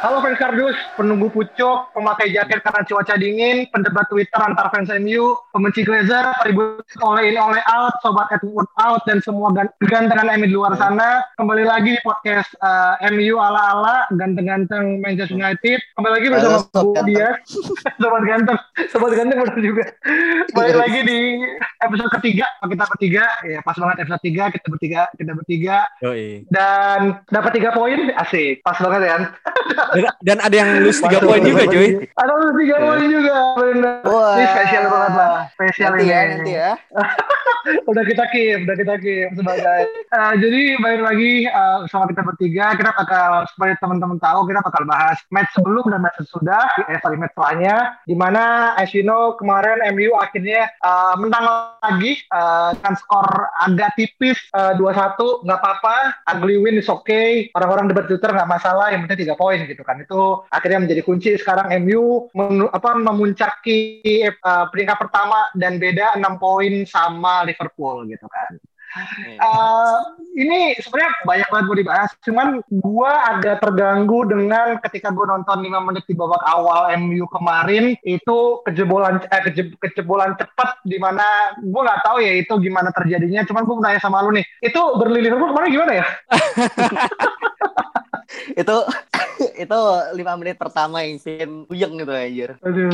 Halo fans kardus, penunggu pucuk, pemakai jaket karena cuaca dingin, pendebat Twitter antar fans MU, pembenci Glazer, ribut oleh ini oleh out, sobat Edward out, dan semua gan- gantengan MU di luar sana. Kembali lagi di podcast uh, MU ala-ala, ganteng-ganteng Manchester United. Kembali lagi bersama Halo, Sob Bu Ganteng. Dias, sobat ganteng, sobat ganteng benar juga. Balik lagi di episode ketiga, kita bertiga, ya pas banget episode tiga, kita bertiga, kita bertiga, Yoi. dan dapat tiga poin, asik, pas banget ya. Dan, dan ada yang lulus 3 poin juga cuy. Ada lu tiga poin juga, benar. Ini spesial banget lah, spesial Nanti ini. ya, nanti ya. udah kita keep, udah kita keep sebagai. Eh, jadi balik lagi eh, sama kita bertiga, kita bakal supaya teman-teman tahu kita bakal bahas match sebelum dan match sesudah, eh sorry match setelahnya. Di mana as you know kemarin MU akhirnya eh, menang lagi eh, dengan skor agak tipis eh, 2-1, nggak apa-apa. Ugly win is okay. Orang-orang debat Twitter nggak masalah, yang penting tiga poin gitu kan. Itu akhirnya menjadi kunci sekarang MU apa memuncaki eh, peringkat pertama dan beda 6 poin sama Liverpool gitu kan. Eh, ini sebenarnya banyak banget mau dibahas, cuman gua agak terganggu dengan ketika gua nonton 5 menit di babak awal MU kemarin itu kejebolan eh, keje- kejebolan cepat di mana gua nggak tahu ya itu gimana terjadinya, cuman gua mau nanya sama lu nih, itu Liverpool kemarin gimana ya? itu itu lima menit pertama yang bikin puyeng gitu anjir. Aduh.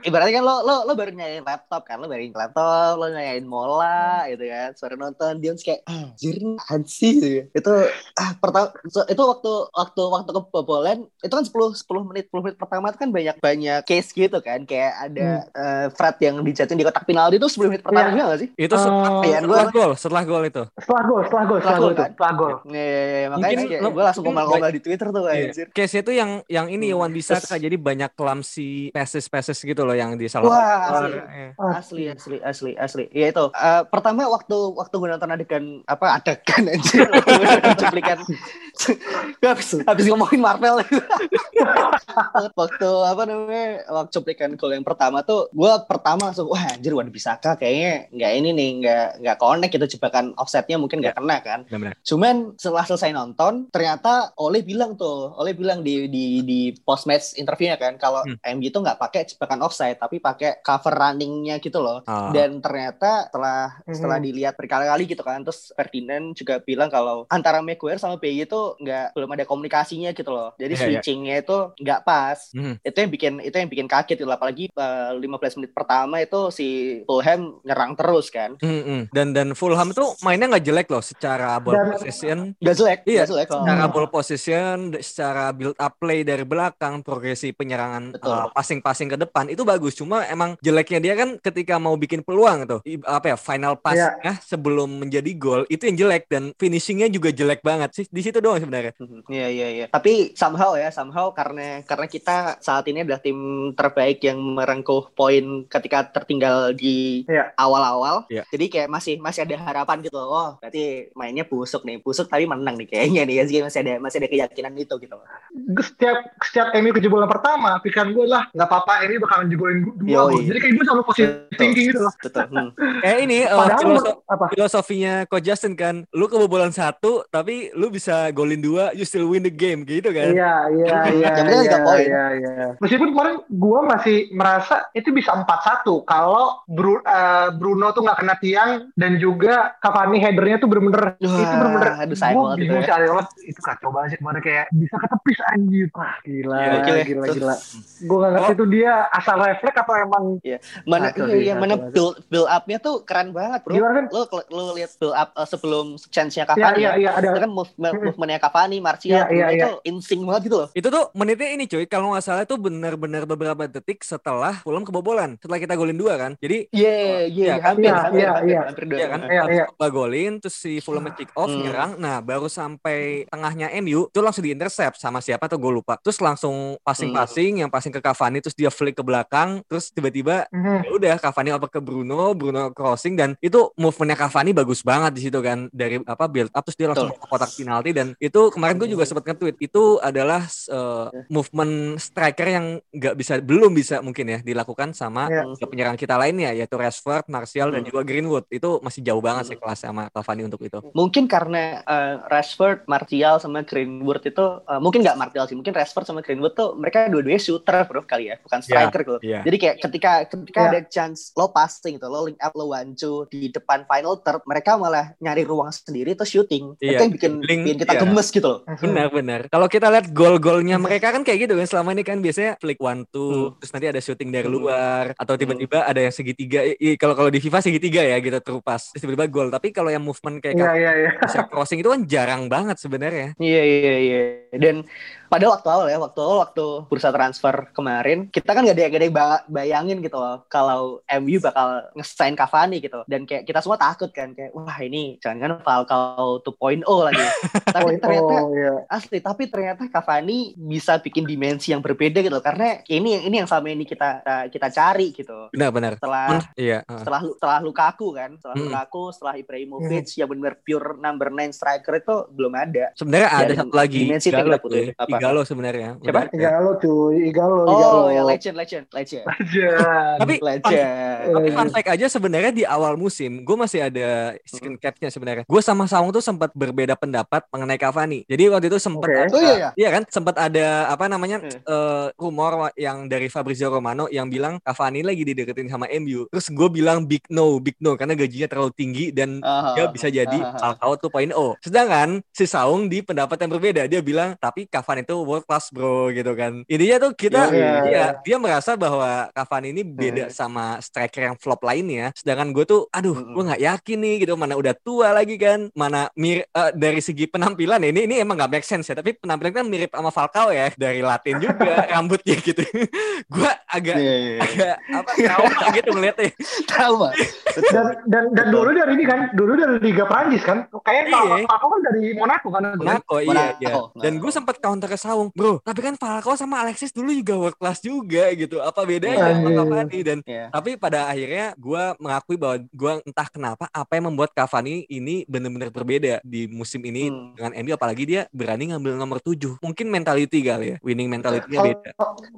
Ibaratnya kan lo lo lo baru nyalain laptop kan, lo baru nyalain laptop, lo nyalain mola gitu kan, suara nonton dia kayak anjir sih gitu. Itu ah pertama so- itu waktu waktu waktu kebobolan itu kan 10 10 menit 10 menit pertama itu kan banyak banyak case gitu kan, kayak ada eh, Fred yang dijatuhin di kotak penalti itu 10 menit pertama Iya. juga gak sih? Itu setelah, Eh, Iya, setelah gua- gol, setelah gol itu. Setelah gol, setelah gol, setelah Setelah gol, kan? setelah gol. Iya, iya, iya, makanya Mungkin kayak lo- gue langsung mungkin di Twitter tuh Iya. anjir. Case itu yang yang ini Hmm. Wan bisa Terus- jadi banyak clumsy passes-passes gitu loh yang disalah. Wah, Wah, asli. eh. asli asli asli asli ya itu Eh, pertama waktu waktu gue nonton adegan apa adegan anjir cuplikan habis habis ngomongin Marvel waktu apa namanya waktu cuplikan gol yang pertama tuh gue pertama langsung wah anjir Wan Bisaka kayaknya nggak ini nih nggak nggak connect gitu jebakan offsetnya mungkin nggak kena kan. Cuman setelah selesai nonton, ternyata Oleh bilang tuh, Oleh bilang di di di post match interviewnya kan, kalau Hmm. MU itu nggak pakai jebakan offside, tapi pakai cover runningnya gitu loh. Ah. Dan ternyata setelah Mhm. setelah dilihat berkali-kali gitu kan, terus Ferdinand juga bilang kalau antara Maguire sama Bayi itu nggak belum ada komunikasinya gitu loh. Jadi Iya, iya. switchingnya itu nggak pas. Mhm. Itu yang bikin itu yang bikin kaget gitu. Apalagi eh, 15 menit pertama itu si Fulham nyerang terus kan. Mm-mm. Dan dan Fulham itu mainnya nggak jelek loh secara ball Dan- possession, Gak jelek, Iya, gak jelek. kok. secara ball possession, secara build up play dari belakang, progresi penyerangan uh, passing-passing ke depan itu bagus. Cuma emang jeleknya dia kan ketika mau bikin peluang tuh, apa ya final Iya. passnya sebelum menjadi gol itu yang jelek dan finishingnya juga jelek banget sih. Di situ doang sebenarnya. Mhm. Iya iya iya. Tapi somehow ya, somehow karena karena kita saat ini adalah tim terbaik yang merengkuh poin ketika tertinggal di Iya. awal-awal. Iya. Jadi kayak masih masih ada harapan gitu. Oh, berarti mainnya busuk nih. Busuk tapi menang nih kayaknya nih. Jadi masih ada masih ada keyakinan itu gitu. setiap setiap MU kejebolan pertama pikiran gue lah nggak apa-apa MU bakalan jebolin dua Yoi. jadi kayak gue selalu Betul. thinking gitu loh Betul. Hmm. Eh ini uh, apa filosofinya Coach Justin kan, lu kebobolan satu tapi lu bisa golin dua, you still win the game gitu kan. iya iya iya Yang penting tiga iya, poin. iya iya meskipun kemarin gue masih merasa itu bisa 4-1 kalau Bru- eh, Bruno tuh nggak kena tiang dan juga Cavani headernya tuh bener-bener Wah, itu bener-bener aduh, sayang banget itu ya. itu kacau banget sih kemarin kayak bisa ketepis anjir wah gila Iya, gila. gila Terus- gila gue nggak ngerti Oh. itu dia asal refleks atau emang Mana Kacau iya, iya, mana kacau banget. build build up-nya tuh keren banget, Bro. gimana kan Lo lo lihat build up eh, sebelum chance-nya Iya Cavani iya ya. iya ada Itu kan move, move- movement movementnya Cavani, Martial, Iya, iya, Bruno iya. itu insting banget gitu loh. Itu tuh menitnya ini cuy, kalau nggak salah itu benar-benar beberapa detik setelah Fulham kebobolan. Setelah kita golin dua kan. Jadi Iya, iya, Iya, hampir, iya, hampir, iya, hampir, iya. hampir dua. Iya kan, Iya, iya. Pogba golin, terus si Fulham kick off, Hmm. nyerang. Nah, baru sampai tengahnya MU, itu langsung diintercept sama siapa tuh gue lupa. Terus langsung passing-passing, yang passing ke Cavani, terus dia flick ke belakang, terus tiba-tiba Mhm. ya udah Cavani oper ke Bruno, Bruno crossing dan itu movementnya Cavani bagus banget di situ kan dari apa build up terus dia langsung Betul. ke kotak penalti dan itu kemarin gue juga sempat nge-tweet itu adalah uh, movement striker yang nggak bisa belum bisa mungkin ya dilakukan sama Iya. tiga penyerang kita lainnya yaitu Rashford, Martial dan Hmm. juga Greenwood itu masih jauh banget sih kelas sama Cavani untuk itu. Mungkin karena eh, Rashford, Martial sama Greenwood itu eh, mungkin nggak Martial sih, mungkin Rashford sama Greenwood tuh mereka dua-duanya shooter bro kali ya, bukan striker gitu. Iya. Jadi kayak ketika ketika Iya. ada chance lo passing gitu, lo link up, lo one two di depan final third, mereka malah nyari ruang sendiri terus shooting. Iya, Itu yang bikin, dribbling, bikin kita iya. Gemes gitu loh. Benar-benar. Kalau kita lihat gol-golnya mereka kan kayak gitu kan selama ini kan biasanya flick one two, Hmm. terus nanti ada shooting dari Hmm. luar atau tiba-tiba ada yang segitiga. Kalau kalau di FIFA segitiga ya gitu terupas. Terus tiba-tiba gol. Tapi kalau yang movement kayak Iya, iya, iya. bisa crossing itu kan jarang banget sebenarnya. Iya iya iya. Dan pada waktu awal ya, waktu awal waktu bursa transfer kemarin, kita kan gak ada yang ba- bayangin gitu loh kalau MU bakal ngesign Cavani gitu. Dan kayak kita semua takut kan kayak wah ini jangan-jangan Falcao 2.0 lagi. tapi Oh, ternyata oh, iya. asli tapi ternyata Cavani bisa bikin dimensi yang berbeda gitu loh. karena ini ini yang selama ini kita kita cari gitu. Benar-benar. Setelah Men- Iya. uh. setelah setelah Lukaku kan, setelah Hmm. Lukaku, setelah Ibrahimovic yang benar pure number 9 striker itu belum ada. Sebenarnya ada Dan satu lagi. dimensi itu yang Igalo, kita butuhin. cuy. Apa? Igalo sebenarnya. Siapa? Igalo cuy, Igalo, Igalo. Oh, ya legend, legend, legend. Legend. Tapi Legend. tapi fun fact aja sebenarnya di awal musim gue masih ada screen capnya sebenarnya. Gue sama Saung tuh sempat berbeda pendapat mengenai Cavani. Jadi waktu itu sempat Oke. ada Oh iya ya. Iya kan sempat ada apa namanya Hmm. eh, rumor yang dari Fabrizio Romano yang bilang Cavani lagi dideketin sama MU. Terus gue bilang big no, big no karena gajinya terlalu tinggi dan Ah, dia bisa jadi ah, Falcao 2.0. Sedangkan si Saung di pendapat yang berbeda dia bilang tapi Cavani itu world class bro gitu kan. Intinya tuh kita Iya, iya, dia iya. dia merasa bahwa Cavani ini beda sama striker yang flop lainnya. Sedangkan gue tuh aduh Mm-mm. gue nggak yakin nih gitu mana udah tua lagi kan mana mir eh, dari segi penampilan ini ini emang nggak make sense ya tapi penampilan kan mirip sama Falcao ya dari Latin juga rambutnya gitu. gue agak Iya, iya, iya. agak apa trauma gitu ngeliatnya. Trauma. Dan dan dan dulu dari ini kan, dulu dari Liga Prancis kan. Kayaknya Iya. Falcao kan dari Monaco kan. Monaco iya Monaco, iya. Monaco. Dan gue sempat counter Saung, bro. Tapi kan Falcao sama Alexis dulu juga world class juga gitu. Apa bedanya sama Anjir. Cavani dan Iya. tapi pada akhirnya gue mengakui bahwa gue entah kenapa apa yang membuat Cavani ini benar-benar berbeda di musim ini Hmm. dengan MU apalagi dia berani ngambil nomor 7. Mungkin mentality kali ya, winning mentality-nya Kalau- beda.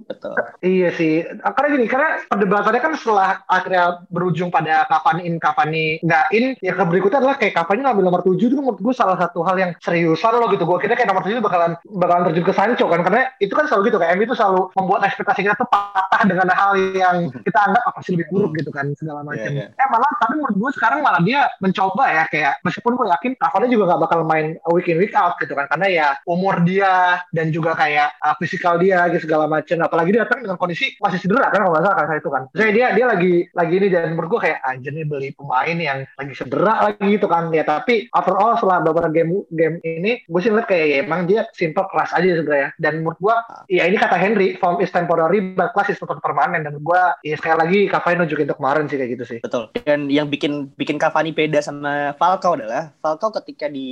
Betul. Iya sih, karena gini, karena perdebatannya kan setelah akhirnya berujung pada Cavani in, Cavani nggak in, ya ke berikutnya adalah kayak Cavani ngambil nomor 7 itu menurut gue salah satu hal yang seriusan loh gitu. Gue kira kayak nomor 7 bakalan bakalan terjun ke Sancho kan, karena itu kan selalu gitu, kayak MU itu selalu membuat ekspektasi kita tuh patah dengan hal yang kita anggap apa sih lebih buruk gitu kan, segala macam. Iya, Eh malah, tapi menurut gue sekarang malah dia mencoba ya, kayak meskipun gue yakin Cavani juga nggak bakal main week in week out gitu kan, karena ya umur dia dan juga kayak uh, fisikal dia gitu segala macam. Apalagi dia datang dengan kondisi masih cedera kan kalau nggak salah kan saya itu kan. Saya dia dia lagi lagi ini dan menurut gue kayak anjir nih beli pemain yang lagi cedera lagi gitu kan ya. Tapi overall setelah beberapa game game ini gue sih ngeliat kayak ya, emang dia simple kelas aja sebenarnya. Dan menurut gue ya ini kata Henry form is temporary but class is not permanen dan menurut gue ya sekali lagi Cavani nunjukin untuk kemarin sih kayak gitu sih. Betul. Dan yang bikin bikin Cavani beda sama Falcao adalah Falcao ketika di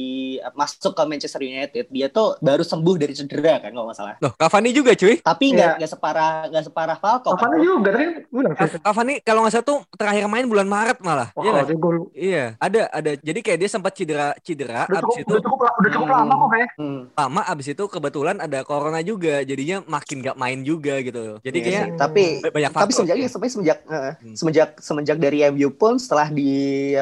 masuk ke Manchester United dia tuh baru sembuh dari cedera kan kalau nggak salah. Loh, Cavani juga cuy. Tapi nggak nggak separah nggak separah Falcao. kan, Cavani bro. juga tadi kan bilang sih. Cavani kalau nggak salah tuh terakhir main bulan Maret malah. Wah, Iya sih? Iya, ada ada. Jadi kayak dia sempat cedera cedera udah abis cukup, itu udah cukup, udah cukup Hmm. lama kok kayak. Hmm. lama abis itu kebetulan ada corona juga jadinya makin gak main juga gitu jadi Iya kayak sih. tapi banyak tapi semenjak ya. sampai semenjak eh, Hmm. semenjak semenjak dari MU pun setelah di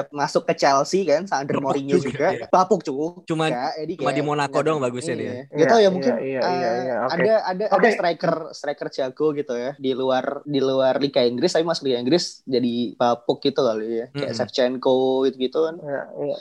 masuk ke Chelsea kan sama under Bapuk Mourinho juga, juga ya. bapuk cuy Cuma- Ya, jadi cuma kayak di Monaco doang bagusnya dia. iya. Tahu ya Iya, mungkin iya, eh, iya, iya, oke. ada ada ada Oke. striker striker jago gitu ya di luar di luar Liga Inggris tapi masuk Liga Inggris jadi bapuk gitu kali ya kayak Mm-mm. Shevchenko gitu gitu kan Iya, iya.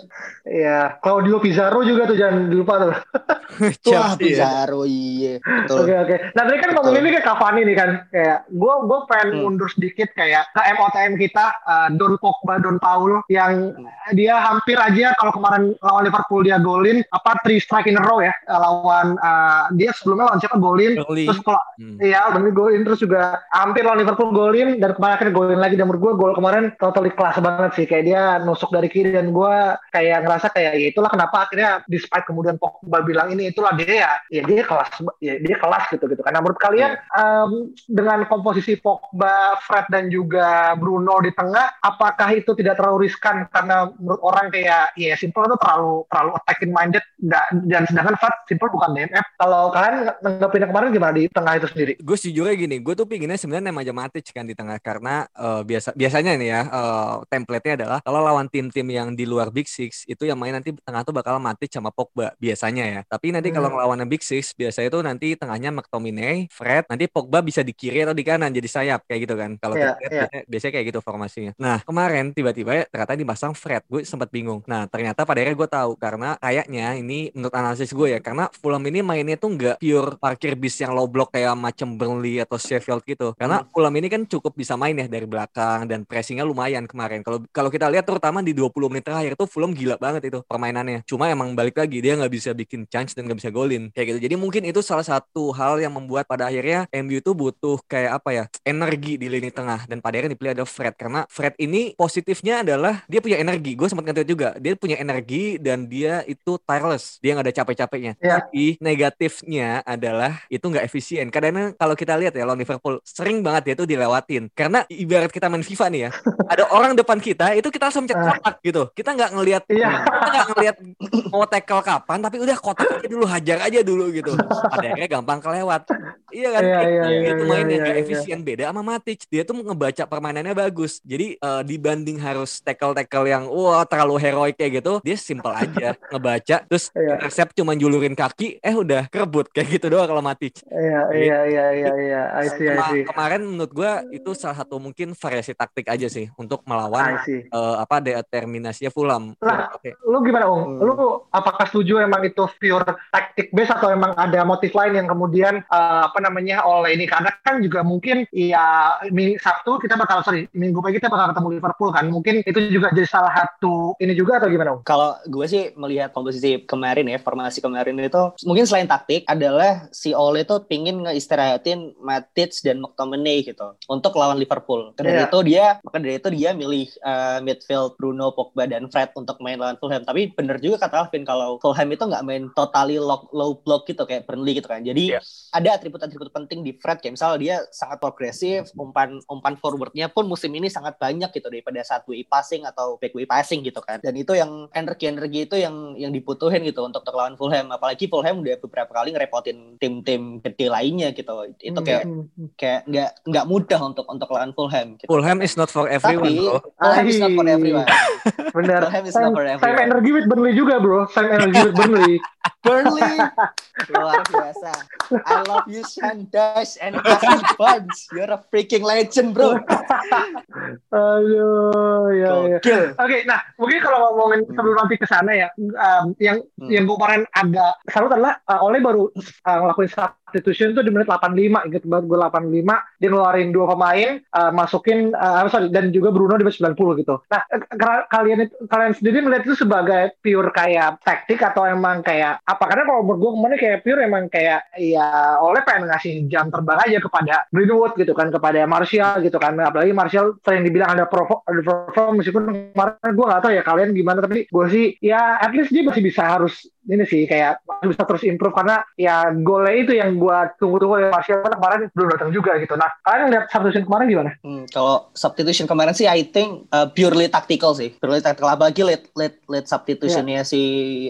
Iya, Claudio Pizarro juga tuh jangan lupa tuh. Wah ya. Pizarro Oh iya. Oke oke. Nah tadi kan ngomongin ini kayak Cavani nih kan, kayak gue gue pengen Hmm. mundur sedikit kayak ke MOTM kita uh, Don Pogba, Don Paul yang dia hampir aja kalau kemarin lawan Liverpool dia golin apa three strike in a row ya uh, lawan uh, dia sebelumnya lawan siapa golin Burnley. terus kalau Hmm. Iya, bener golin terus juga hampir lawan Liverpool golin dan kemarin akhirnya golin lagi dan menurut gue gol kemarin totally kelas banget sih kayak dia nusuk dari kiri dan gue kayak ngerasa kayak ya itulah kenapa akhirnya despite kemudian Pogba bilang ini itulah dia ya ya dia kelas ya dia kelas gitu gitu. Karena menurut kalian em, dengan komposisi Pogba, Fred dan juga Bruno di tengah apakah itu tidak terlalu riskan? Karena menurut orang kayak ya simple itu terlalu terlalu attacking minded nggak dan sedangkan Fred simple bukan DMF kalau kalian nanggepinnya kemarin gimana di tengah itu sendiri? Gue sejujurnya gini, gue tuh pinginnya sebenarnya nema aja Matic kan di tengah karena eh, biasa biasanya nih ya eh, template-nya adalah kalau lawan tim-tim yang di luar Big Six itu yang main nanti tengah tuh bakal Matic sama Pogba biasanya ya. Tapi nanti kalau Hmm. ngelawan Big Six biasanya itu nanti tengahnya McTominay, Fred, nanti Pogba bisa di kiri atau di kanan jadi sayap kayak gitu kan. Kalau kita lihat iya. biasanya, biasanya kayak gitu formasinya. Nah kemarin tiba-tiba ya ternyata dipasang Fred, gue sempat bingung. Nah ternyata pada akhirnya gue tahu karena kayaknya ini menurut analisis gue ya karena Fulham ini mainnya tuh nggak pure parkir bis yang low block kayak macam Burnley atau Sheffield gitu. Karena Fulham ini kan cukup bisa main ya dari belakang dan pressingnya lumayan kemarin. Kalau kalau kita lihat terutama di 20 menit terakhir tuh Fulham gila banget itu permainannya. Cuma emang balik lagi dia nggak bisa bikin chance dan nggak bisa golin kayak gitu. Jadi mungkin itu salah satu hal yang membuat pada akhirnya MU itu butuh kayak apa ya energi di lini tengah dan pada akhirnya dipilih ada Fred karena Fred ini positifnya adalah dia punya energi. Gue sempat ngerti juga dia punya energi dan dia itu tireless. Dia nggak ada capek-capeknya. Iya. Tapi negatifnya adalah itu nggak efisien. Kadang kalau kita lihat ya lawan Liverpool sering banget dia tuh dilewatin. Karena ibarat kita main FIFA nih ya, ada orang depan kita itu kita langsung cek kotak gitu. Kita nggak ngelihat Iya. kita nggak ngelihat mau tackle kapan, tapi udah kotak aja dulu hajar aja dulu gitu. Pada akhirnya gampang kelewat. Iya kan? Iya, Kayak iya, gitu iya, mainnya iya, nggak iya. efisien beda sama Matic. Dia tuh ngebaca permainannya bagus. Jadi eh, dibanding harus tackle-tackle yang wah terlalu heroik kayak gitu, dia simple aja ngebaca terus Iya. intercept cuma julurin kaki, eh udah kerebut kayak gitu doang kalau Matic. Iya, iya, iya, iya, iya. I see, I see. kemarin menurut gua itu salah satu mungkin variasi taktik aja sih untuk melawan eh, apa determinasinya Fulham. Lah, Oke. Lu gimana, Ung? Hmm. Lu apakah setuju emang itu pure tactic base atau emang ada motif lain yang kemudian eh, apa namanya oleh ini? Karena kan juga mungkin ya Sabtu kita bakal sorry minggu pagi kita bakal ketemu Liverpool kan. Mungkin itu juga jadi salah satu ini juga atau gimana? Kalau gue sih melihat komposisi kemarin ya, formasi kemarin itu mungkin selain taktik adalah si Ole itu pingin ngeistirahatin Matic dan McTominay gitu untuk lawan Liverpool. Dari Iya. itu dia, maka dari itu dia milih uh, midfield Bruno, Pogba dan Fred untuk main lawan Fulham. Tapi bener juga kata Alvin kalau Fulham itu nggak main totally low, low block gitu kayak Burnley gitu kan. Jadi Iya. ada atribut-atribut penting di Fred kayak misalnya dia sangat progresif, umpan umpan forwardnya pun musim ini sangat banyak gitu daripada saat way passing atau back way passing gitu kan. Dan itu yang energi-energi itu yang yang dibutuhin gitu untuk untuk lawan Fulham. Apalagi Fulham udah beberapa kali ngerepotin tim-tim gede lainnya gitu. Itu kayak Hmm, hmm. kayak nggak nggak mudah untuk untuk lawan Fulham. Gitu. Fulham is not for everyone, Tapi bro. Fulham is not for everyone. Bener. Fulham is Same, not for same everyone. energi with Burnley juga, bro. Same energi with Burnley. Burnley luar biasa. I love you Sandash and Ashley Barnes. You're a freaking legend, bro. Aduh, ya, ya. Oke, nah mungkin kalau ngomongin sebelum nanti ke sana ya, um, yang Hmm. yang gue kemarin agak salut adalah uh, Oleh baru uh, ngelakuin substitution tuh di menit 85, inget banget gue 85, dia ngeluarin dua pemain, uh, masukin, uh, sorry, dan juga Bruno di menit 90 gitu. Nah, eh, ka- kalian itu, kalian sendiri melihat itu sebagai pure kayak taktik atau emang kayak apa? Karena kalau menurut gue kemarin kayak pure emang kayak ya Oleh pengen ngasih jam terbang aja kepada Greenwood gitu kan, kepada Martial gitu kan. Apalagi Martial sering dibilang ada perform, ada perform meskipun kemarin gue nggak tahu ya kalian gimana tapi gue sih ya at least dia masih bisa harus ini sih kayak masih bisa terus improve karena ya golnya itu yang gue tunggu-tunggu dari Martial karena kemarin belum datang juga gitu. Nah kalian lihat substitution kemarin gimana? Hmm, kalau substitution kemarin sih I think uh, purely tactical sih. Purely tactical apalagi late late late substitutionnya si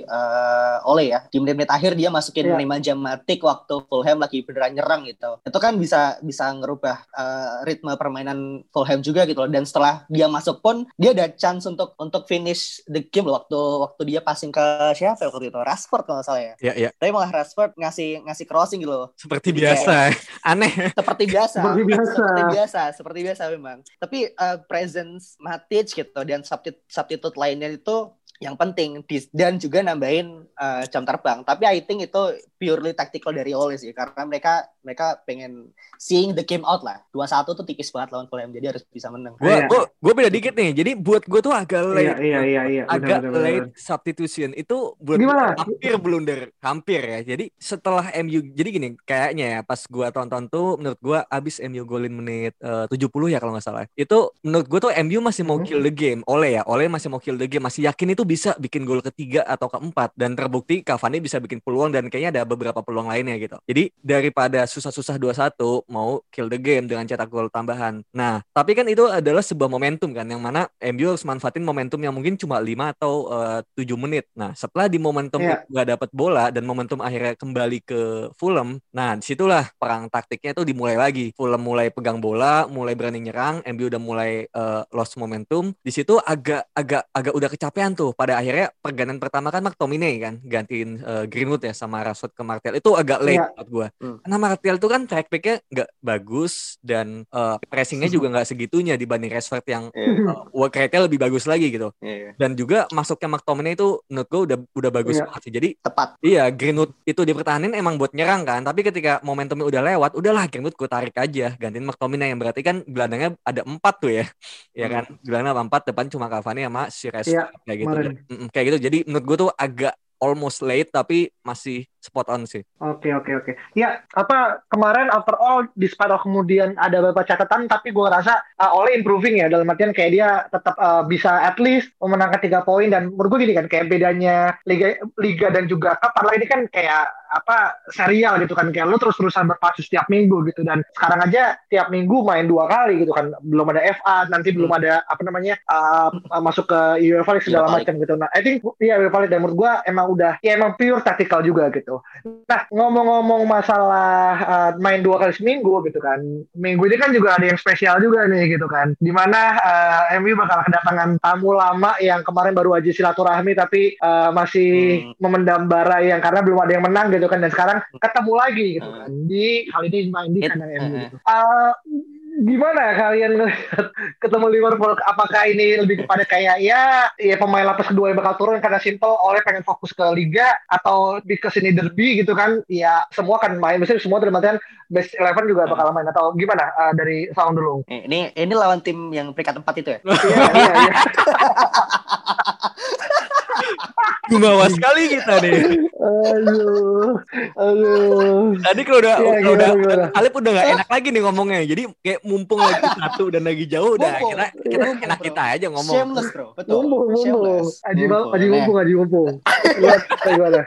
uh, Ole ya. Di menit-menit akhir dia masukin Iya. Nemanja Matic waktu Fulham lagi beneran nyerang gitu. Itu kan bisa bisa ngerubah uh, ritme permainan Fulham juga gitu loh. Dan setelah dia masuk pun dia ada chance untuk untuk finish the game loh waktu waktu dia passing ke siapa ya waktu itu? Rashford kalau salah ya. Ya, ya. Tapi malah Rashford ngasih ngasih crossing gitu loh. Seperti Jadi biasa. Aneh. seperti biasa Seperti biasa. seperti biasa seperti biasa memang tapi uh, presence Matic gitu dan substitute substitute lainnya itu yang penting Di- dan juga nambahin uh, jam terbang tapi I think itu purely tactical dari Ole sih karena mereka mereka pengen seeing the game out lah. 2-1 tuh tipis banget lawan Fulham jadi harus bisa menang. Gue Iya. gue gue beda dikit nih. Jadi buat gue tuh agak Iya, late. iya, iya, iya. Benar, agak benar, late benar. substitution itu buat Gimana? gua hampir blunder hampir ya jadi setelah MU jadi gini kayaknya ya pas gua tonton tuh menurut gua abis MU golin menit eh, 70 ya kalau nggak salah itu menurut gua tuh MU masih mau Mhm. kill the game oleh ya oleh masih mau kill the game masih yakin itu bisa bikin gol ketiga atau keempat dan terbukti Cavani bisa bikin peluang dan kayaknya ada beberapa peluang lainnya gitu jadi daripada susah-susah 2-1 mau kill the game dengan cetak gol tambahan nah tapi kan itu adalah sebuah momentum kan yang mana MU harus manfaatin momentum yang mungkin cuma 5 atau eh, 7 menit. Nah, setelah di momentum itu nggak dapat bola dan momentum akhirnya kembali ke Fulham, nah di situlah perang taktiknya itu dimulai lagi. Fulham mulai pegang bola, mulai berani nyerang, MU udah mulai eh, lost momentum. Di situ agak agak agak udah kecapean tuh. Pada akhirnya pergantian pertama kan McTominay kan gantiin eh, Greenwood ya sama Rashford ke Martial. Itu agak late Iya. buat gua. Hmm. Karena Martial tuh kan track back-nya nggak bagus dan eh, pressingnya juga nggak segitunya dibanding Rashford yang Iya, uh, work rate-nya lebih bagus lagi gitu. iya. Dan juga masuknya McTominay itu menurut gue udah udah bagus Iya. banget sih. Jadi Tepat. iya Greenwood itu dipertahanin emang buat nyerang kan. Tapi ketika momentumnya udah lewat, udahlah Greenwood gue tarik aja. Gantiin McTominay yang berarti kan gelandangnya ada empat tuh ya. Ya kan. Gelandang empat depan cuma Cavani sama si Rashford Iya, kayak gitu. kemarin. Kayak gitu. Jadi menurut gue tuh agak almost late tapi masih spot on sih. Oke oke oke. Ya apa kemarin overall despite of kemudian ada beberapa catatan tapi gue rasa uh, Ole improving ya dalam artian kayak dia tetap uh, bisa at least memenangkan tiga poin dan menurut gue gini kan kayak bedanya liga liga dan juga cup ini kan kayak apa serial gitu kan kayak lu terus terusan berpacu setiap minggu gitu dan sekarang aja tiap minggu main dua kali gitu kan belum ada FA nanti belum ada apa namanya uh, uh, masuk ke UEFA segala League. macam gitu. Nah I think iya UEFA League dan menurut gue emang udah ya emang pure tactical juga gitu. Nah, ngomong-ngomong masalah uh, main dua kali seminggu gitu kan. Minggu ini kan juga ada yang spesial juga nih gitu kan. Di mana uh, MU bakal kedatangan tamu lama yang kemarin baru aja silaturahmi tapi uh, masih Hmm. memendam bara yang karena belum ada yang menang gitu kan dan sekarang ketemu lagi gitu Hmm. kan. Di kali ini main di kandang MU gitu. Uh, gimana kalian ngelihat ketemu Liverpool? Apakah ini lebih kepada kayak ya ya pemain lapis kedua yang bakal turun karena simple oleh pengen fokus ke liga atau di ke sini derby gitu kan? Ya semua kan main. Maksudnya semua dalam artian best eleven juga bakal main. Atau gimana uh, dari Sound dulu? Eh, Ini ini lawan tim yang peringkat empat itu ya. iya iya iya Jumawa sekali kita nih. aduh aduh Tadi kalau udah, kalau gimana, udah, gimana? Alip udah gak enak lagi nih ngomongnya. Jadi kayak mumpung lagi satu dan lagi jauh, udah Mumpung. kita kita Mumpung, enak bro. kita aja ngomong. Shameless bro, betul. mumpung mumpung Shameless. aji Mumpung. aji mumpung aji mumpung Lihat, gimana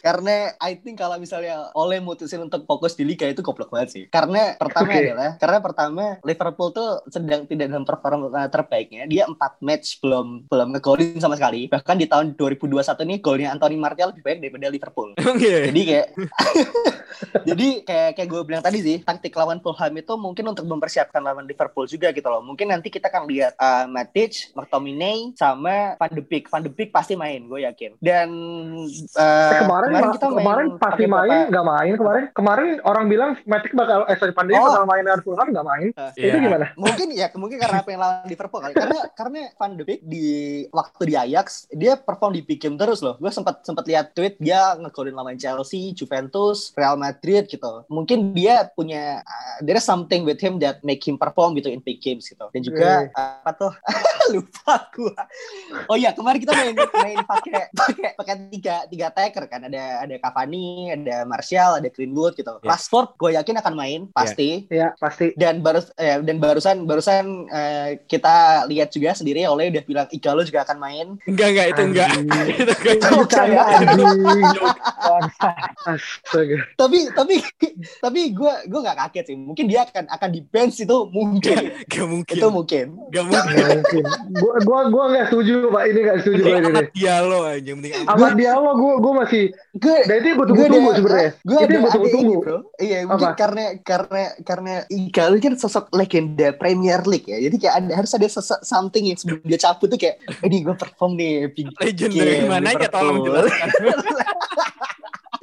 Karena I think kalau misalnya Ole mutusin untuk fokus di liga itu goblok banget sih. Karena pertama Oke. adalah karena pertama Liverpool tuh sedang tidak dalam performa terbaiknya. Dia 4 match belum belum ngegolin sama sekali. Bahkan di tahun 2021 ini golnya Anthony Martial lebih baik daripada Liverpool. Iya? Jadi kayak jadi kayak kayak gue bilang tadi sih taktik lawan Fulham itu mungkin untuk mempersiapkan lawan Liverpool juga gitu loh. Mungkin nanti kita akan lihat uh, Matic, McTominay sama Van de Beek. Van de Beek pasti main, gue yakin. Dan uh, kemarin kemarin, kita kemarin pasti main nggak main kemarin kemarin orang bilang Matic bakal eh sorry Pandey Oh. bakal main dengan Fulham nggak main Iya. itu gimana mungkin ya mungkin karena apa yang lawan Liverpool kali karena karena Van de Beek di waktu di Ajax dia perform di big game terus loh gue sempat sempat lihat tweet dia ngegolin lawan Chelsea Juventus Real Madrid gitu. Mungkin dia punya uh, there is something with him that make him perform gitu in big games gitu. Dan juga uh, apa tuh? Lupa gue oh iya kemarin kita main main pakai pakai pakai tiga tiga attacker kan. Ada ada Cavani ada Martial ada Greenwood gitu. Ya. Rashford gue yakin akan main pasti. Ya pasti. Dan baru eh, dan barusan barusan eh, kita lihat juga sendiri oleh udah bilang Igalo juga akan main. Enggak, enggak, itu enggak. Itu enggak. itu bercanda anjing astaga tapi tapi tapi gue gue nggak kaget sih mungkin dia akan akan di bench itu mungkin Gak mungkin. itu mungkin Gak mungkin. Nggak mungkin gua gua gua nggak setuju pak ini nggak setuju pak ini amat dialog aja. Mending amat. Dialog gua gua masih gue dan itu yang gua tunggu-tunggu sebenarnya gue itu tunggu-tunggu bro iya mungkin Apa? karena karena karena Igalo kan sosok legenda Premier League ya jadi kayak ada, harus ada sosok something yang sebelum dia cabut tuh kayak ini gue perform nih Legend dari mananya Liverpool." tolong jelaskan.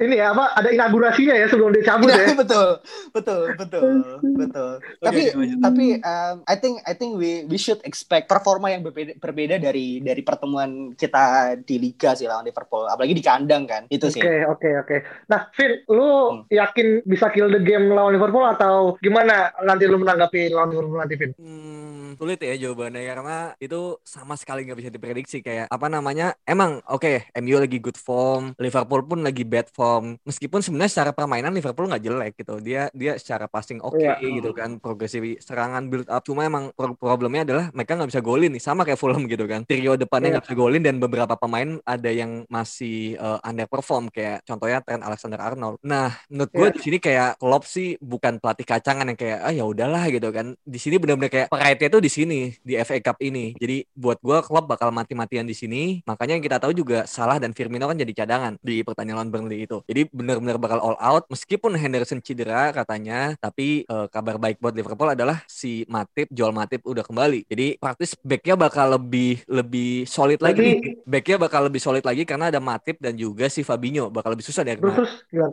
ini ya apa ada inaugurasinya ya sebelum dia cabut Iya, ya. betul, betul, betul, betul. tapi lanjut. tapi um, I think I think we we should expect performa yang berbeda, berbeda dari dari pertemuan kita di liga sih lawan Liverpool, apalagi di kandang kan. Itu sih. Oke oke oke. Nah, Vin, lu Hmm. yakin bisa kill the game lawan Liverpool atau gimana nanti lu menanggapi lawan Liverpool nanti, Vin? Hmm, sulit ya jawabannya karena itu sama sekali nggak bisa diprediksi kayak apa namanya emang oke MU lagi good form Liverpool pun lagi bad form meskipun sebenarnya secara permainan Liverpool nggak jelek gitu. Dia dia secara passing oke Iya. gitu kan. Progresif serangan build up. Cuma emang pro- problemnya adalah mereka nggak bisa golin nih. Sama kayak Fulham gitu kan. Trio depannya Iya. nggak bisa golin dan beberapa pemain ada yang masih uh, underperform. Kayak contohnya Trent Alexander Arnold nah menurut gue Iya. di sini kayak Klopp sih bukan pelatih kacangan yang kayak ah ya udahlah gitu kan. Di sini benar-benar kayak pride-nya tuh di sini di FA Cup ini. Jadi buat gue Klopp bakal mati-matian di sini. Makanya yang kita tahu juga Salah dan Firmino kan jadi cadangan di pertandingan lawan Burnley itu jadi benar-benar bakal all out meskipun Henderson cedera katanya tapi eh, kabar baik buat Liverpool adalah si Matip Joel Matip udah kembali jadi praktis backnya bakal lebih lebih solid lagi backnya bakal lebih solid lagi karena ada Matip dan juga si Fabinho bakal lebih susah dari?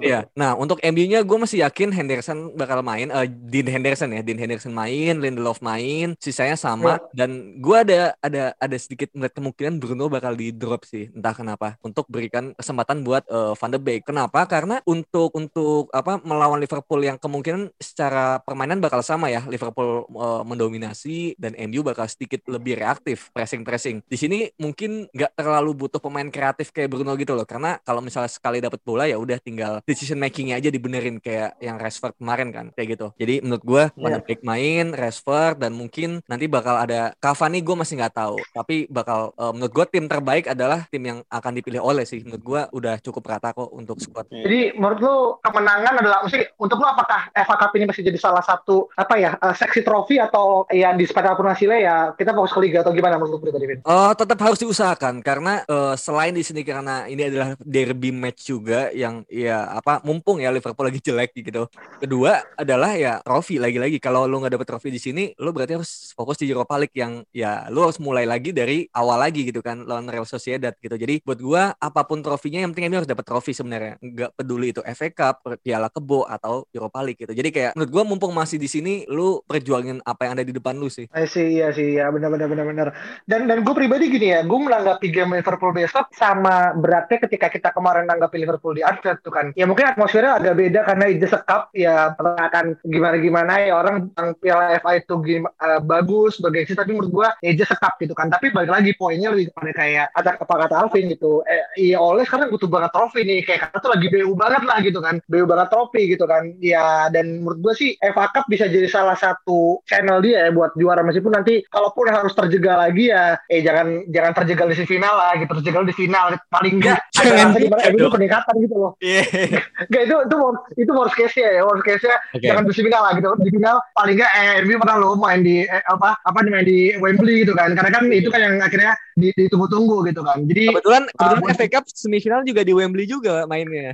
Iya. Nah, untuk MU-nya gue masih yakin Henderson bakal main. eh, Dean Henderson ya, Dean Henderson main, Lindelof main, sisanya sama. Dan gue ada ada ada sedikit melihat kemungkinan Bruno bakal di drop sih, entah kenapa, untuk berikan kesempatan buat eh, Van de Beek. Kenapa? Karena untuk untuk apa melawan Liverpool yang kemungkinan secara permainan bakal sama ya, Liverpool eh, mendominasi dan MU bakal sedikit lebih reaktif pressing pressing. Di sini mungkin nggak terlalu butuh pemain kreatif kayak Bruno gitu loh, karena kalau misalnya sekali dapat bola ya udah tinggal decision makingnya aja dibenerin kayak yang Rashford kemarin kan kayak gitu. Jadi menurut gue Van. Beek main, Rashford dan mungkin nanti bakal ada Cavani gue masih nggak tahu, tapi bakal eh, menurut gue tim terbaik adalah tim yang akan dipilih oleh sih. Menurut gue udah cukup rata kok untuk squad. Jadi menurut lu kemenangan adalah mesti untuk lu apakah FA Cup ini masih jadi salah satu apa ya eh, seksi trofi atau ya di apa pun hasilnya ya kita fokus ke liga atau gimana menurut lu pribadi Vin? Oh, tetap harus diusahakan karena eh, selain di sini karena ini adalah derby match juga yang ya apa mumpung ya Liverpool lagi jelek gitu. Kedua adalah ya trofi lagi-lagi kalau lu nggak dapet trofi di sini, lu berarti harus fokus di Europa League yang ya lu harus mulai lagi dari awal lagi gitu kan lawan Real Sociedad gitu. Jadi buat gua apa pun trofinya yang penting MU harus dapat trofi sebenarnya. Nggak peduli itu FA Cup, Piala Kebo atau Europa League gitu. Jadi kayak menurut gua mumpung masih di sini lu perjuangin apa yang ada di depan lu sih. I see, iya sih, ya benar benar benar benar. Dan dan gue pribadi gini ya, gue menanggapi game Liverpool besok sama beratnya ketika kita kemarin menanggapi Liverpool di Anfield tuh kan. Ya mungkin atmosfernya agak beda karena itu sekap ya akan gimana gimana ya orang bilang Piala FA itu gim- eh, bagus bergengsi tapi menurut gue ya just sekap gitu kan. Tapi balik lagi poinnya lebih kepada kayak ada apa kata Alvin gitu. Eh, iya oleh sekarang butuh banget trofi nih kayak kata tuh lagi BU banget lah gitu kan. BU banget trofi gitu kan. Ya dan menurut gue sih FA Cup bisa jadi salah satu channel dia ya buat juara. Meskipun nanti kalaupun harus terjegal lagi ya eh jangan jangan terjegal di final lah gitu. Terjegal di final. Paling enggak Jangan ada gimana itu peningkatan gitu loh. Iya. Enggak itu itu worst, itu worst case nya ya. Worst case nya jangan di final lah gitu. Di final paling enggak eh MU pernah lo main di eh, apa apa main di Wembley gitu kan. Karena kan itu kan yang akhirnya di- ditunggu-tunggu gitu kan. Jadi Kebetulan kebetulan buat- FA Cup semifinal juga di Wembley juga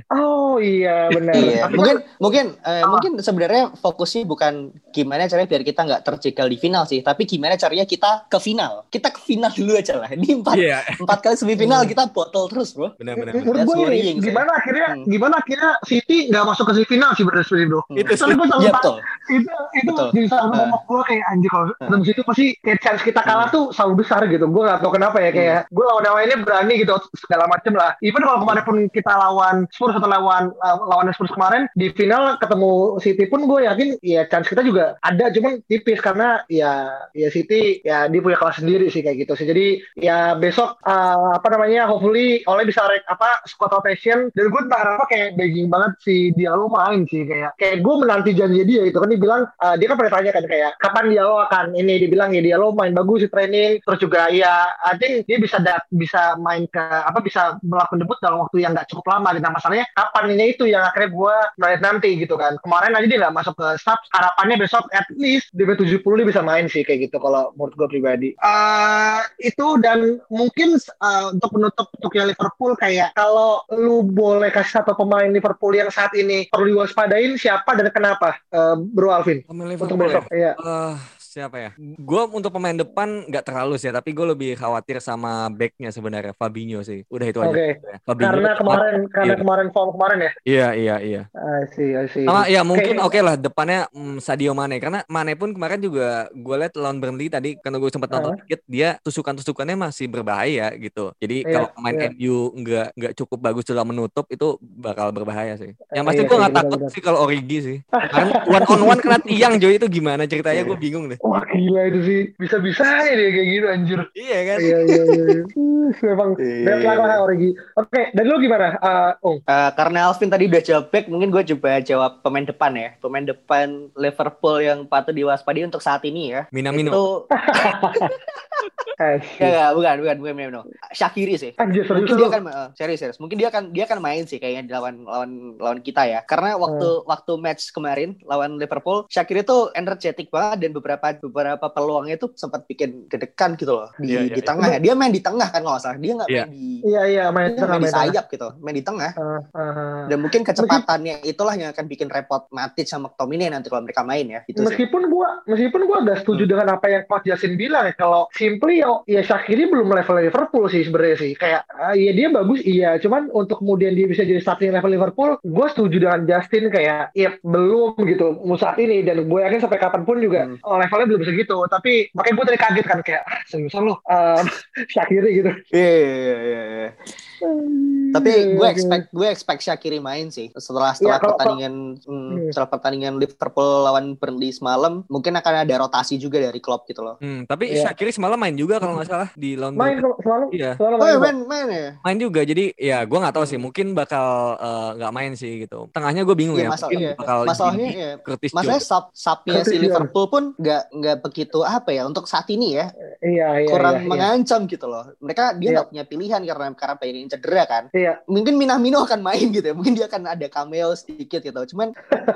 oh iya benar Iya, mungkin mungkin eh, Ah. mungkin sebenarnya fokusnya bukan gimana caranya biar kita nggak terjegal di final sih, tapi gimana caranya kita ke final. Kita ke final dulu aja lah. Ini empat Iya, empat kali semifinal kita botol terus, bro. benar-benar. menurut That's gue ini worrying, sih. gimana akhirnya Hmm. gimana akhirnya City nggak masuk ke semifinal sih bener sebenarnya bro Hmm. Itu Soalnya gue selalu Iya betul. itu itu Betul. jadi selalu Ah. ngomong gue kayak anjir kalau Ah. dalam situ pasti kayak chance kita kalah tuh selalu besar gitu gue gak tau kenapa ya kayak gue lawan yang lainnya berani gitu segala macem lah even kalau kemarin pun kita lawan Spurs atau lawan uh, lawan Spurs kemarin di final ketemu City pun gue yakin ya chance kita juga ada cuman tipis karena ya ya City ya dia punya kelas sendiri sih kayak gitu sih. Jadi ya besok uh, apa namanya hopefully oleh bisa rek apa squad rotation. Dan gue entah kenapa kayak begging banget si Diallo main sih kayak kayak gue menanti janji dia itu kan dia bilang uh, dia kan pernah tanya kan kayak kapan Diallo akan ini dia bilang ya Diallo main bagus di training. Terus juga ya I think dia bisa dat bisa main ke apa bisa melakukan debut dalam waktu yang nggak cukup lama gitu masalahnya kapan ini itu yang akhirnya gue melihat nanti gitu kan. Kemarin aja dia nggak masuk ke staff harapannya besok at least di 70 dia bisa main sih kayak gitu kalau menurut gue pribadi. Eh, itu dan mungkin eh, untuk menutup untuk yang Liverpool kayak kalau lu boleh kasih satu pemain Liverpool yang saat ini perlu diwaspadain siapa dan kenapa? Eh, Bro Alvin untuk ya? besok iya. Eh, siapa ya? Gue untuk pemain depan nggak terlalu sih, tapi gue lebih khawatir sama backnya sebenarnya Fabinho sih. Udah itu aja. Oke. Fabinho Karena kemarin karena Iya. kemarin form kemarin ya. Iya iya iya. I see, I see. Sama ya mungkin Oke. oke lah depannya mm, Sadio Mane karena Mane pun kemarin juga gue lihat lawan Burnley tadi karena gue sempat nonton dikit dia tusukan-tusukannya masih berbahaya gitu. Jadi Iya, kalau pemain iya. MU nggak nggak cukup bagus dalam menutup itu bakal berbahaya sih. Yang pasti iya gue sih, nggak takut sih kalau Origi sih. Karena one on one kena tiang Joy itu gimana ceritanya gue bingung deh. Wah gila itu sih bisa-bisa ya dia kayak gitu anjir. Iya kan? Iya iya iya. iya. Uh, Memang Iya. bad luck lah Origi. Oke, dan lu gimana? Eh, Ung? Eh, karena Alvin tadi udah jawab back, mungkin gue coba jawab pemain depan ya. Pemain depan Liverpool yang patut diwaspadai untuk saat ini ya. Minamino. Itu Eh, ya, ya, bukan, bukan, bukan Minamino. Shakiri sih. Anjir serius dia akan eh, serius serius. Mungkin dia akan dia akan main sih kayaknya di lawan lawan lawan kita ya. Karena waktu waktu match kemarin lawan Liverpool, Shakiri tuh energetik banget dan beberapa beberapa peluangnya tuh sempat bikin dedekan gitu loh di Iya, iya, di iya. tengah ya. Dia main di tengah kan kalau nggak salah. Dia nggak Iya. main di Iya iya main dia tengah main di main tengah. sayap gitu, main di tengah. Ah, ah, ah. Dan mungkin kecepatannya itulah yang akan bikin repot Matic sama McTominay nanti kalau mereka main ya. Itu sih. Meskipun gua meskipun gua agak setuju Hmm. dengan apa yang Coach Jasin bilang ya kalau simply ya, ya Shaqiri belum level Liverpool sih sebenarnya sih kayak ah, ya dia bagus iya cuman untuk kemudian dia bisa jadi starting level Liverpool gue setuju dengan Justin kayak ya belum gitu saat ini dan gue yakin sampai kapan pun juga Hmm. oh, levelnya belum segitu tapi makanya gue tadi kaget kan kayak ah, seriusan lu um, Shaqiri gitu Iya, iya, iya, iya. Tapi gue Oke. expect gue expect Shakiri main sih setelah setelah Iya, kalau- pertandingan hmm, Hmm. setelah pertandingan Liverpool lawan Burnley semalam mungkin akan ada rotasi juga dari Klopp gitu loh. Hmm, tapi Iya. Shakiri semalam main juga kalau nggak salah di lawan main kalau selalu Iya. selalu Oh main ya kok. main main ya. main juga jadi ya gue nggak tahu sih mungkin bakal eh, nggak main sih gitu tengahnya gue bingung Iya, ya masalah- mungkin iya. bakal Masalahnya ya, masalahnya sub subnya si. Liverpool pun nggak nggak begitu apa ya untuk saat ini ya iya iya kurang iya, iya. mengancam gitu loh. Mereka dia Iya. nggak punya pilihan karena karena pengen cedera kan. Iya. Mungkin Minamino akan main gitu ya. Mungkin dia akan ada cameo sedikit gitu. Cuman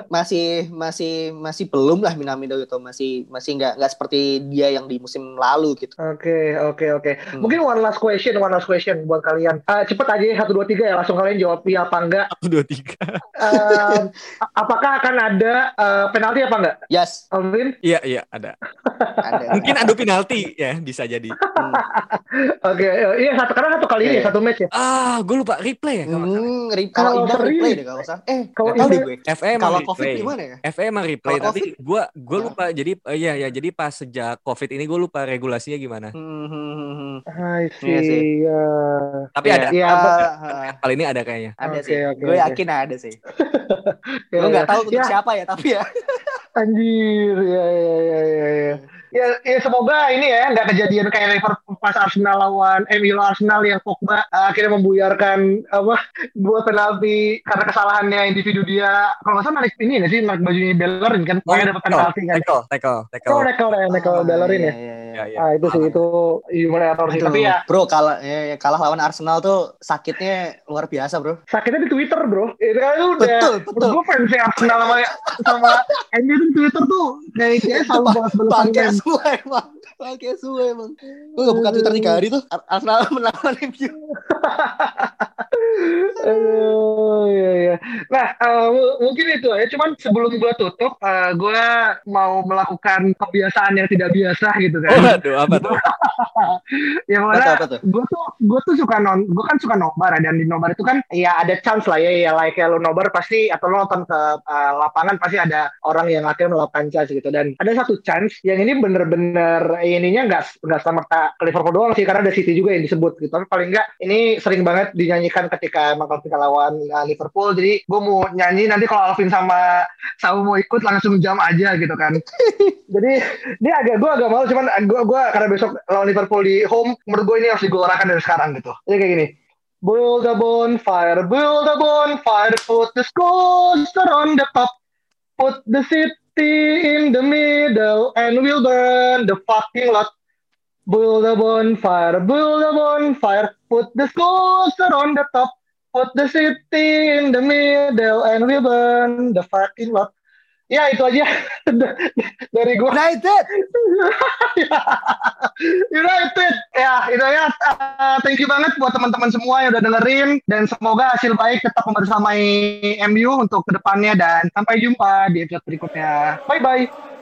masih masih masih belum lah Minamino gitu. Masih masih nggak nggak seperti dia yang di musim lalu gitu. Oke, oke, oke. Hmm. Mungkin one last question, one last question buat kalian. Eh, cepet aja ya, satu dua tiga ya, langsung kalian jawab iya apa enggak. satu dua tiga Eh, apakah akan ada eh, penalti apa enggak, Yes, Alvin? iya iya ada ada. mungkin adu penalti ya bisa jadi Hmm. Oke, eh, iya satu karena satu kali ini Iya. satu match ya. ah gue lupa replay ya kalau. Hmm, re- Kalau kalau seri- replay deh kalau salah. Eh, kalau nggak tahu deh gue. FA emang Kalau replay. COVID gimana ya? FA emang replay Kalau tapi gue gue lupa jadi eh, iya ya jadi pas sejak covid ini gue lupa regulasinya gimana Hmm, hmm, hmm, hmm. I Iya sih. see. ya. tapi Iya, ada Iya, ah, but- ah, kali ini ada kayaknya ada Oke, sih. oke, gue oke. yakin ada sih. Ya, gue nggak ya. tahu untuk Ya, siapa ya, tapi ya. Anjir, ya, ya, ya, ya, ya. Ya, ya semoga ini ya nggak kejadian kayak Liverpool pas Arsenal lawan MU lawan Arsenal yang Pogba uh, akhirnya membuyarkan apa dua penalti karena kesalahannya individu dia. Kalau nggak salah ini nggak sih narik bajunya Bellerin kan, makanya dapat penalti kan. tackle tackle tackle Oh, nekel ya, nekel Ah, Bellerin ya. iya, iya, ya, iya. ya. Ah itu sih itu human error sih. Aduh, Tapi ya bro kalah ya, ya, kalah lawan Arsenal tuh sakitnya luar biasa bro. sakitnya di Twitter bro. Itu kan udah. Betul, betul. Gue fans Arsenal sama sama MU di Twitter tuh kayak kayak selalu balas-balas Bangke argumen. semua emang, bangke semua emang. Gue gak buka Twitter tiga hari tuh Ar- Arsenal MU. Aduh, iya, iya. Nah, eh, mu- mungkin itu ya. Cuman sebelum gue tutup, eh, gue mau melakukan kebiasaan yang tidak biasa gitu oh kan. Aduh apa tuh yang Apa tuh, mana apa tuh? gue tuh gue tuh suka non, gue kan suka nobar ya, dan di nobar itu kan ya ada chance lah ya, ya like kayak lo nobar pasti atau lo nonton ke eh, lapangan pasti ada orang yang akhirnya melakukan chance gitu. Dan ada satu chance yang ini bener-bener ininya nggak nggak sama ke Liverpool doang sih, karena ada City juga yang disebut gitu. Tapi paling nggak ini sering banget dinyanyikan ketika emang kalau kita lawan uh, Liverpool. Jadi gue mau nyanyi nanti kalau Alvin sama Samu mau ikut langsung jam aja gitu kan. Jadi dia agak gue agak malu cuman gue gue karena besok lawan Liverpool di home menurut gue ini harus digelorakan dari sekarang gitu. Jadi kayak gini. Build a bonfire, build a bonfire, put the sculpture on the top, put the city in the middle, and we'll burn the fucking lot. Build a bonfire, build a bonfire, put the sculpture on the top, put the city in the middle, and we'll burn the fucking lot. Ya itu aja dari gue. United. United. Ya, itu ya. Uh, thank you banget buat teman-teman semua yang udah dengerin dan semoga hasil baik tetap membersamai MU untuk ke depannya dan sampai jumpa di episode berikutnya. Bye bye.